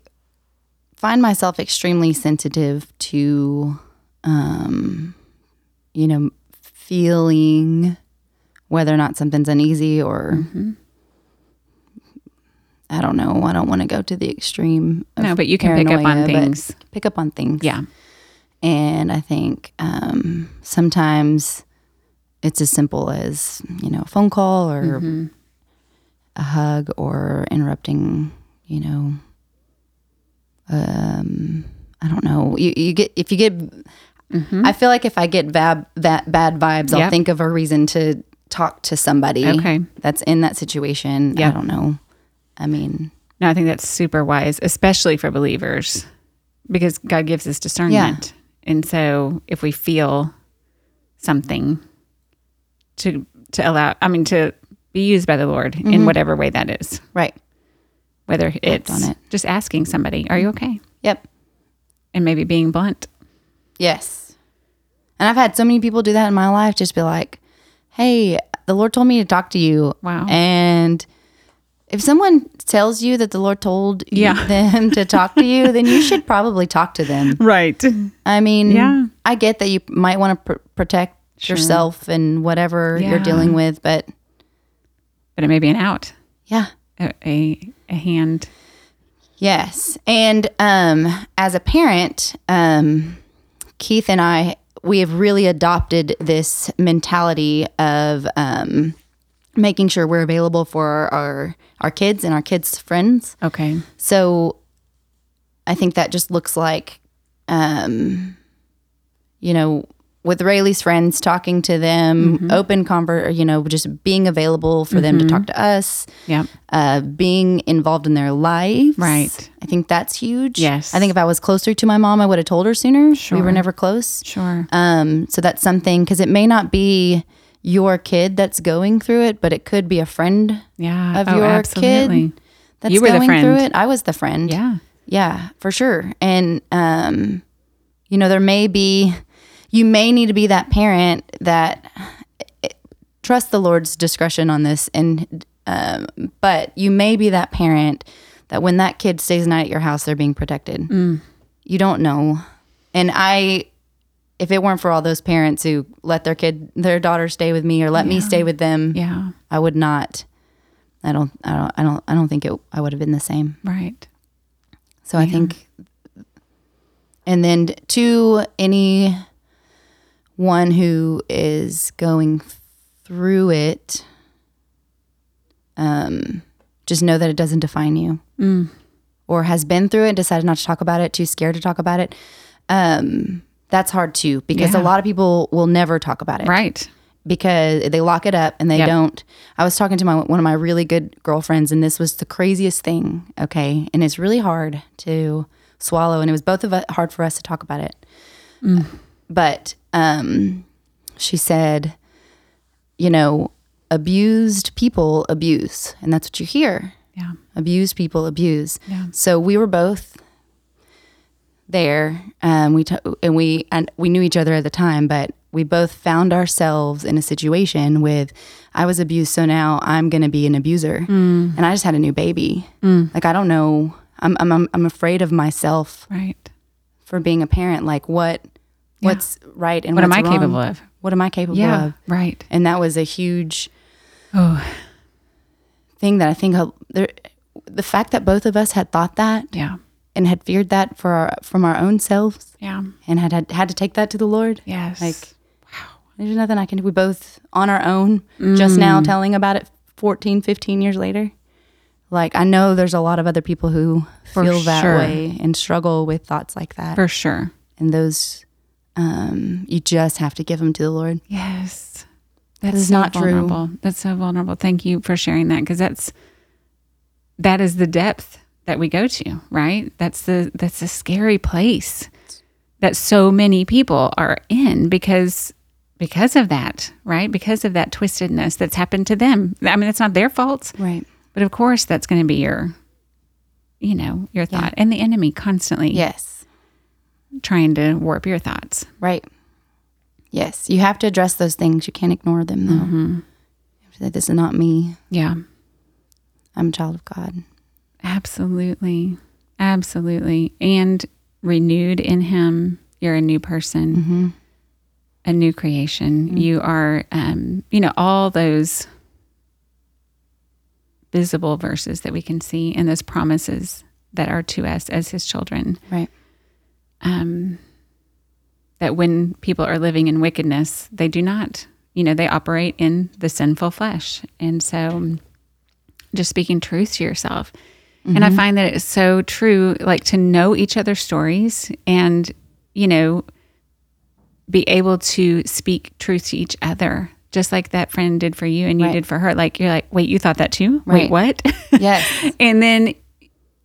find myself extremely sensitive to, um, you know, feeling whether or not something's uneasy or I don't know. I don't want to go to the extreme. Of No, but you can pick up on things. Pick up on things. Yeah. And I think um, sometimes it's as simple as, you know, a phone call or Mm-hmm. a hug or interrupting, you know, um, I don't know. You, you get, if you get, I feel like if I get vab, that bad vibes, I'll Mm-hmm. Think of a reason to talk to somebody Okay. that's in that situation. I don't know. I mean, No, I think that's super wise, especially for believers, because God gives us discernment. And so if we feel something to to allow I mean to be used by the Lord in mm-hmm. whatever way that is. right. Whether it's on it. just asking somebody, Are you okay? Yep. And maybe being blunt. Yes. And I've had so many people do that in my life, just be like, hey, the Lord told me to talk to you. Wow. And if someone tells you that the Lord told Yeah. (laughs) them to talk to you, then you should probably talk to them. (laughs) Right. I mean, Yeah. I get that you might want to pr- protect yourself and whatever Yeah. you're dealing with, but But it may be an out. yeah. A a, a hand. Yes. And um, as a parent, um, Keith and I, we have really adopted this mentality of um, making sure we're available for our, our kids and our kids' friends. Okay. So I think that just looks like, um, you know, with Rayleigh's friends, talking to them, open convert, you know, just being available for them to talk to us Yep. uh, being involved in their lives. Right. I think that's huge. Yes. I think if I was closer to my mom, I would have told her sooner. We were never close. Sure. Um, so that's something because it may not be your kid that's going through it, but it could be a friend Yeah. of oh, your absolutely. kid that's You were the going through it. I was the friend. Yeah. Yeah, for sure. And um, you know, there may be you may need to be that parent that eh, trust the Lord's discretion on this and um, but you may be that parent that when that kid stays the night at your house they're being protected. Mm. You don't know. And I if it weren't for all those parents who let their kid their daughter stay with me or let me stay with them, Yeah. I would not I don't I don't I don't I don't think it I would have been the same. Right. So I think, and then to any one who is going through it, um, just know that it doesn't define you, mm. or has been through it, decided not to talk about it, too scared to talk about it. Um, that's hard too because Yeah. a lot of people will never talk about it Right. because they lock it up and they Yep. don't. I was talking to my one of my really good girlfriends, and this was the craziest thing. Okay, and it's really hard to swallow, and it was both of us hard for us to talk about it. But um, she said, you know, abused people abuse, and that's what you hear. Yeah. Abused people abuse. Yeah. So we were both there. Um, we t- and we and we knew each other at the time, but we both found ourselves in a situation with I was abused, so now I'm going to be an abuser, and I just had a new baby. Like I don't know. I'm I'm I'm- I'm afraid of myself Right. for being a parent. Like what what's right and What am I wrong? capable of? What am I capable Yeah. of? Right. And that was a huge Oh, thing that I think uh, there, the fact that both of us had thought that Yeah. And had feared that for our, from our own selves Yeah. and had, had had to take that to the Lord. Yes. Like, wow, there's nothing I can do. We both on our own, just now telling about it 14, 15 years later. Like, I know there's a lot of other people who For feel that sure. way and struggle with thoughts like that. for sure. and those, um, you just have to give them to the Lord. Yes. That's so not true. vulnerable. That's so vulnerable. Thank you for sharing that because that's that is the depth that we go to, right? That's the that's a scary place that so many people are in because because of that, right? Because of that twistedness that's happened to them. I mean, it's not their fault, Right. but of course that's going to be your you know, your thought and the enemy constantly Yes. trying to warp your thoughts. Right. Yes. You have to address those things. You can't ignore them, though. You have to say, this is not me. Yeah. I'm a child of God. Absolutely. Absolutely. And renewed in Him, you're a new person, a new creation. You are, um, you know, all those visible verses that we can see and those promises that are to us as His children. Right. Um, that when people are living in wickedness, they do not, you know, they operate in the sinful flesh. And so just speaking truth to yourself. And I mm-hmm. find that it's so true, like to know each other's stories and, you know, be able to speak truth to each other, just like that friend did for you and you Right. did for her. Like, you're like, wait, you thought that too? Right. Wait, what? (laughs) Yes. and then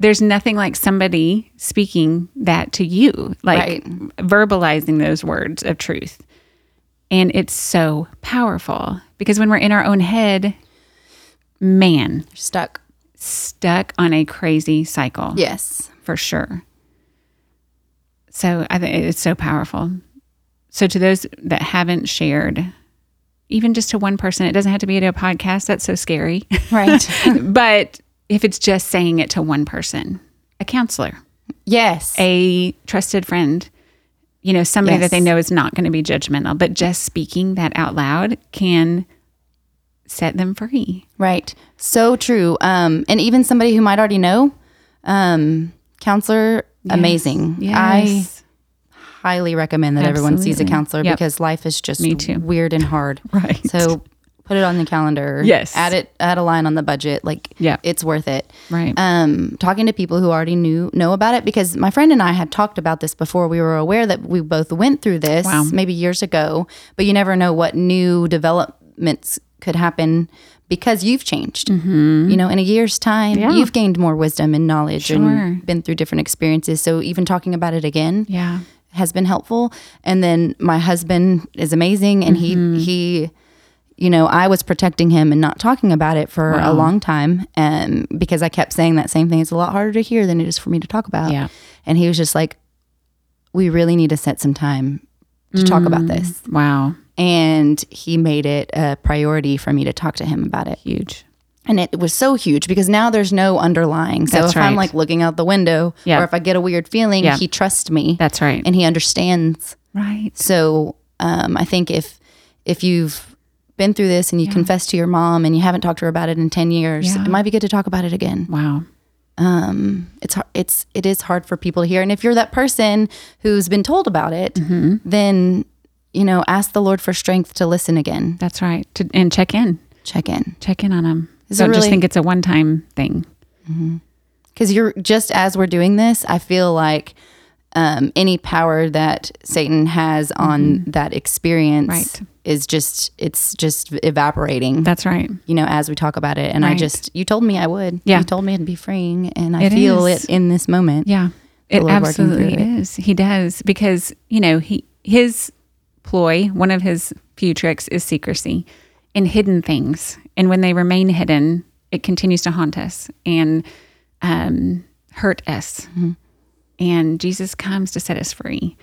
there's nothing like somebody speaking that to you, like Right. verbalizing those words of truth. And it's so powerful because when we're in our own head, man, You're stuck. Stuck on a crazy cycle Yes. for sure. So I think it's so powerful. So to those that haven't shared, even just to one person, it doesn't have to be at a podcast. That's so scary. Right. (laughs) but if it's just saying it to one person, a counselor, yes. a trusted friend, you know, somebody that they know is not going to be judgmental, but just speaking that out loud can set them free. Right. So true. Um, and even somebody who might already know, um, counselor, amazing. Yes. I highly recommend that everyone sees a counselor Yep. because life is just Me too. weird and hard. (laughs) Right. So put it on the calendar. Yes. Add it, add a line on the budget. Like, Yeah. it's worth it. Right. um, talking to people who already knew know about it because my friend and I had talked about this before. We were aware that we both went through this Wow. maybe years ago, but you never know what new developments could happen because you've changed. You know, in a year's time, Mm-hmm. Yeah. you've gained more wisdom and knowledge Sure. and been through different experiences. So even talking about it again yeah. has been helpful. And then my husband is amazing, and Mm-hmm. he he, you know, I was protecting him and not talking about it for a long time, and because I kept saying that same thing. It's a lot harder to hear than it is for me to talk about. Yeah. And he was just like, "We really need to set some time to talk about Mm. this." Wow. And he made it a priority for me to talk to him about it. Huge. And it was so huge because now there's no underlying. So That's if I'm like looking out the window Yeah. or if I get a weird feeling, Yeah. he trusts me That's right. and he understands right. so um, I think if if you've been through this and you confess to your mom and you haven't talked to her about it in ten years, Yeah. it might be good to talk about it again. Wow. Um, it's it's it is hard for people to hear, and if you're that person who's been told about it, Mm-hmm. then you know ask the Lord for strength to listen again. That's right. To, and check in. Check in Check in on them. Is Don't just think it's a one time thing. because you're just as we're doing this. I feel like. Um, any power that Satan has on that experience Mm-hmm. Right. is just it's just evaporating. That's right. you know, as we talk about it. And I just, you told me I would. Yeah. You told me it'd be freeing. And I It feel is. it in this moment. Yeah. It Lord working through absolutely it. is. He does because, you know, he his ploy, one of his few tricks is secrecy and hidden things. And when they remain hidden, it continues to haunt us and um, hurt us. Mm-hmm. And Jesus comes to set us free.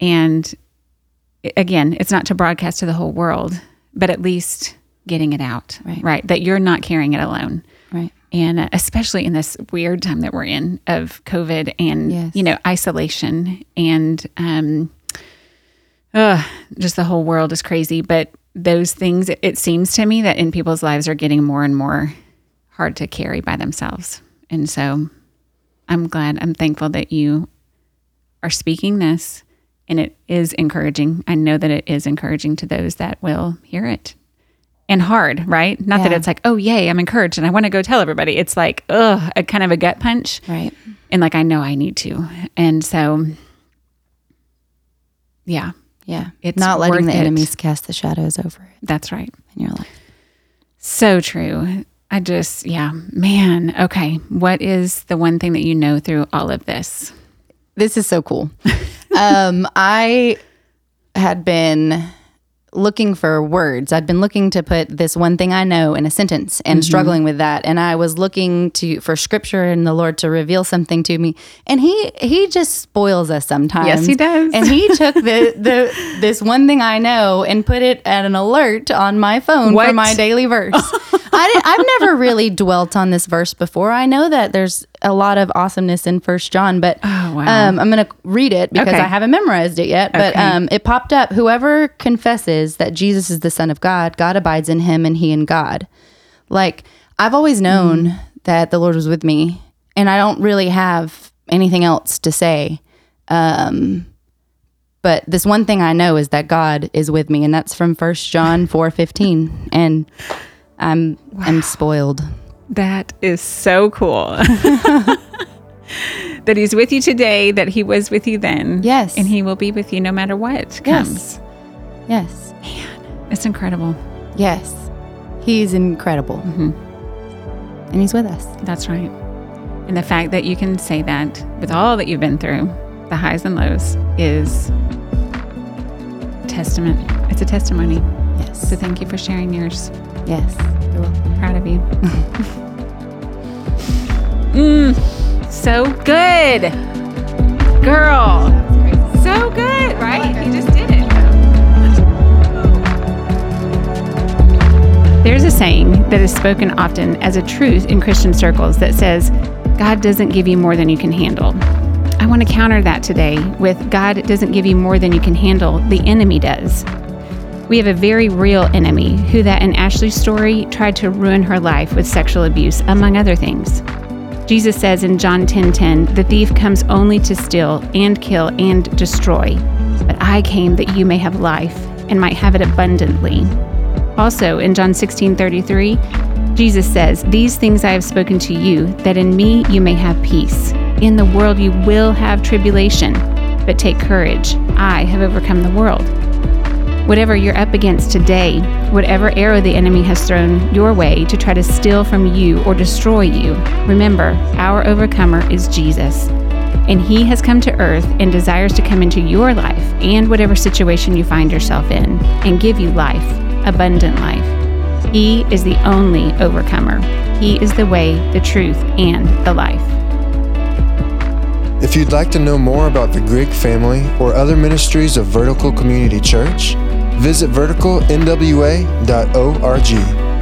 And again, it's not to broadcast to the whole world, but at least getting it out, Right. right? That you're not carrying it alone Right. and uh, especially in this weird time that we're in of COVID and Yes. you know isolation and um, uh, just the whole world is crazy. But those things, it, it seems to me that in people's lives are getting more and more hard to carry by themselves, And so I'm glad, I'm thankful that you are speaking this and it is encouraging. I know that it is encouraging to those that will hear it. And hard, right? Not yeah. that it's like, oh, yay, I'm encouraged and I want to go tell everybody. It's like, ugh, a kind of a gut punch. Right. And like, I know I need to. And so, yeah. Yeah. It's not letting the it. enemies cast the shadows over it. That's right. In your life. So true. I just, yeah, man. Okay. What is the one thing that you know through all of this? This is so cool. (laughs) um, I had been looking for words. I'd been looking to put this one thing I know in a sentence and mm-hmm. struggling with that. And I was looking to for scripture and the Lord to reveal something to me. And he he just spoils us sometimes. Yes, he does. And he (laughs) took the the this one thing I know and put it at an alert on my phone what? for my daily verse. (laughs) I I've never really dwelt on this verse before. I know that there's a lot of awesomeness in First John, but oh, wow. um, I'm going to read it because okay. I haven't memorized it yet. But okay. um, it popped up. Whoever confesses that Jesus is the Son of God, God abides in him, and he in God. Like I've always known mm. that the Lord was with me, and I don't really have anything else to say. Um, but this one thing I know is that God is with me, and that's from First John four fifteen, and I'm wow. I'm spoiled. That is so cool. (laughs) that he's with you today, that he was with you then. Yes. And he will be with you no matter what comes. Yes. yes. Man, it's incredible. Yes. He's incredible. Mm-hmm. And he's with us. That's right. And the fact that you can say that with all that you've been through, the highs and lows, is testament. It's a testimony. Yes. So thank you for sharing yours. Yes. Welcome. Proud of you. (laughs) mm, so good. Girl. So good, right? You just did it. There's a saying that is spoken often as a truth in Christian circles that says, God doesn't give you more than you can handle. I want to counter that today with God doesn't give you more than you can handle, the enemy does. We have a very real enemy who, that in Ashley's story, tried to ruin her life with sexual abuse, among other things. Jesus says in John 10:10, 10, 10, "The thief comes only to steal and kill and destroy, but I came that you may have life and might have it abundantly." Also in John 16:33, Jesus says, "These things I have spoken to you, that in me you may have peace. In the world you will have tribulation, but take courage. I have overcome the world." Whatever you're up against today, whatever arrow the enemy has thrown your way to try to steal from you or destroy you, remember, our overcomer is Jesus. And he has come to earth and desires to come into your life and whatever situation you find yourself in and give you life, abundant life. He is the only overcomer. He is the way, the truth, and the life. If you'd like to know more about the Grigg family or other ministries of Vertical Community Church, visit verticalnwa.org.